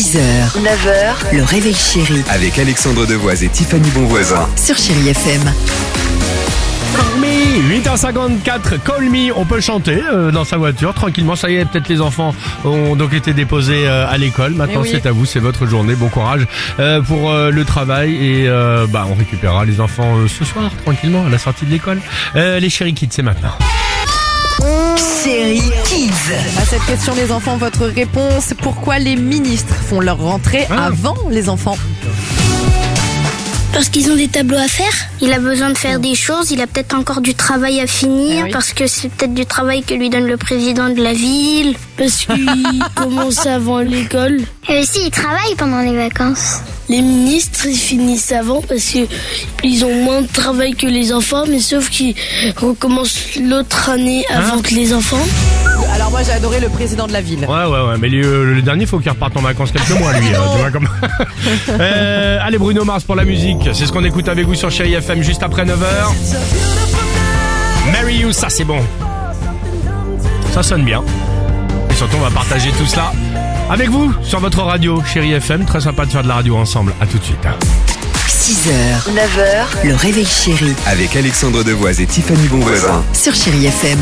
6h, 9h, le réveil chéri Avec Alexandre Devoise et Tiffany Bonvoisin. sur Chérie FM. Call me 8h54, Call Me, on peut chanter euh, dans sa voiture tranquillement. Ça y est, peut-être les enfants ont donc été déposés euh, à l'école. Maintenant, c'est à vous, c'est votre journée. Bon courage euh, pour euh, le travail et euh, bah on récupérera les enfants euh, ce soir tranquillement à la sortie de l'école. Euh, les chéri kids, c'est maintenant. Chérie Kids. À cette question, les enfants, votre réponse pourquoi les ministres font leur rentrée Ah. avant les enfants? Parce qu'ils ont des tableaux à faire. Il a besoin de faire des choses. Il a peut-être encore du travail à finir. Oui. Parce que c'est peut-être du travail que lui donne le président de la ville. Parce qu'il commence avant l'école. Et aussi, il travaille pendant les vacances. Les ministres, ils finissent avant parce que ils ont moins de travail que les enfants, mais sauf qu'ils recommencent l'autre année avant Hein que les enfants. Alors moi j'ai adoré le président de la ville. Ouais, ouais, ouais. Mais le, le dernier, faut qu'il reparte en vacances quelques mois, lui. tu vois, comme... Euh, allez, Bruno Mars pour la musique. C'est ce qu'on écoute avec vous sur Chéri FM juste après 9h. Marry You, ça c'est bon. Ça sonne bien. Et surtout, on va partager tout cela avec vous sur votre radio Chéri FM. Très sympa de faire de la radio ensemble. À tout de suite. hein. 6h, 9h, le réveil chéri Avec Alexandre Devoise et Tiffany Bonvoisin. sur Chérie FM.